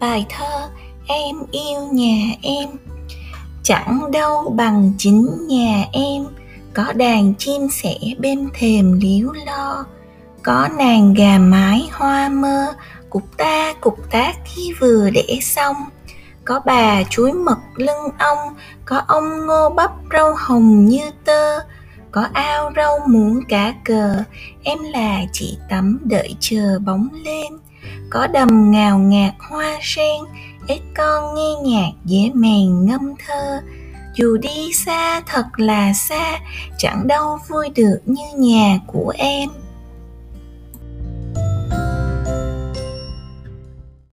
bài thơ em yêu nhà em. Chẳng đâu bằng chính nhà em. Có đàn chim sẻ bên thềm líu lo. Có nàng gà mái hoa mơ. Cục ta, cục tác khi vừa để xong. Có bà chuối mật lưng ong. Có ông ngô bắp rau hồng như tơ. Có ao rau muống cá cờ. Em là chị tắm đợi chờ bóng lên có đầm ngào ngạt hoa sen, ít con nghe nhạc dễ mèn ngâm thơ. Dù đi xa thật là xa, chẳng đâu vui được như nhà của em.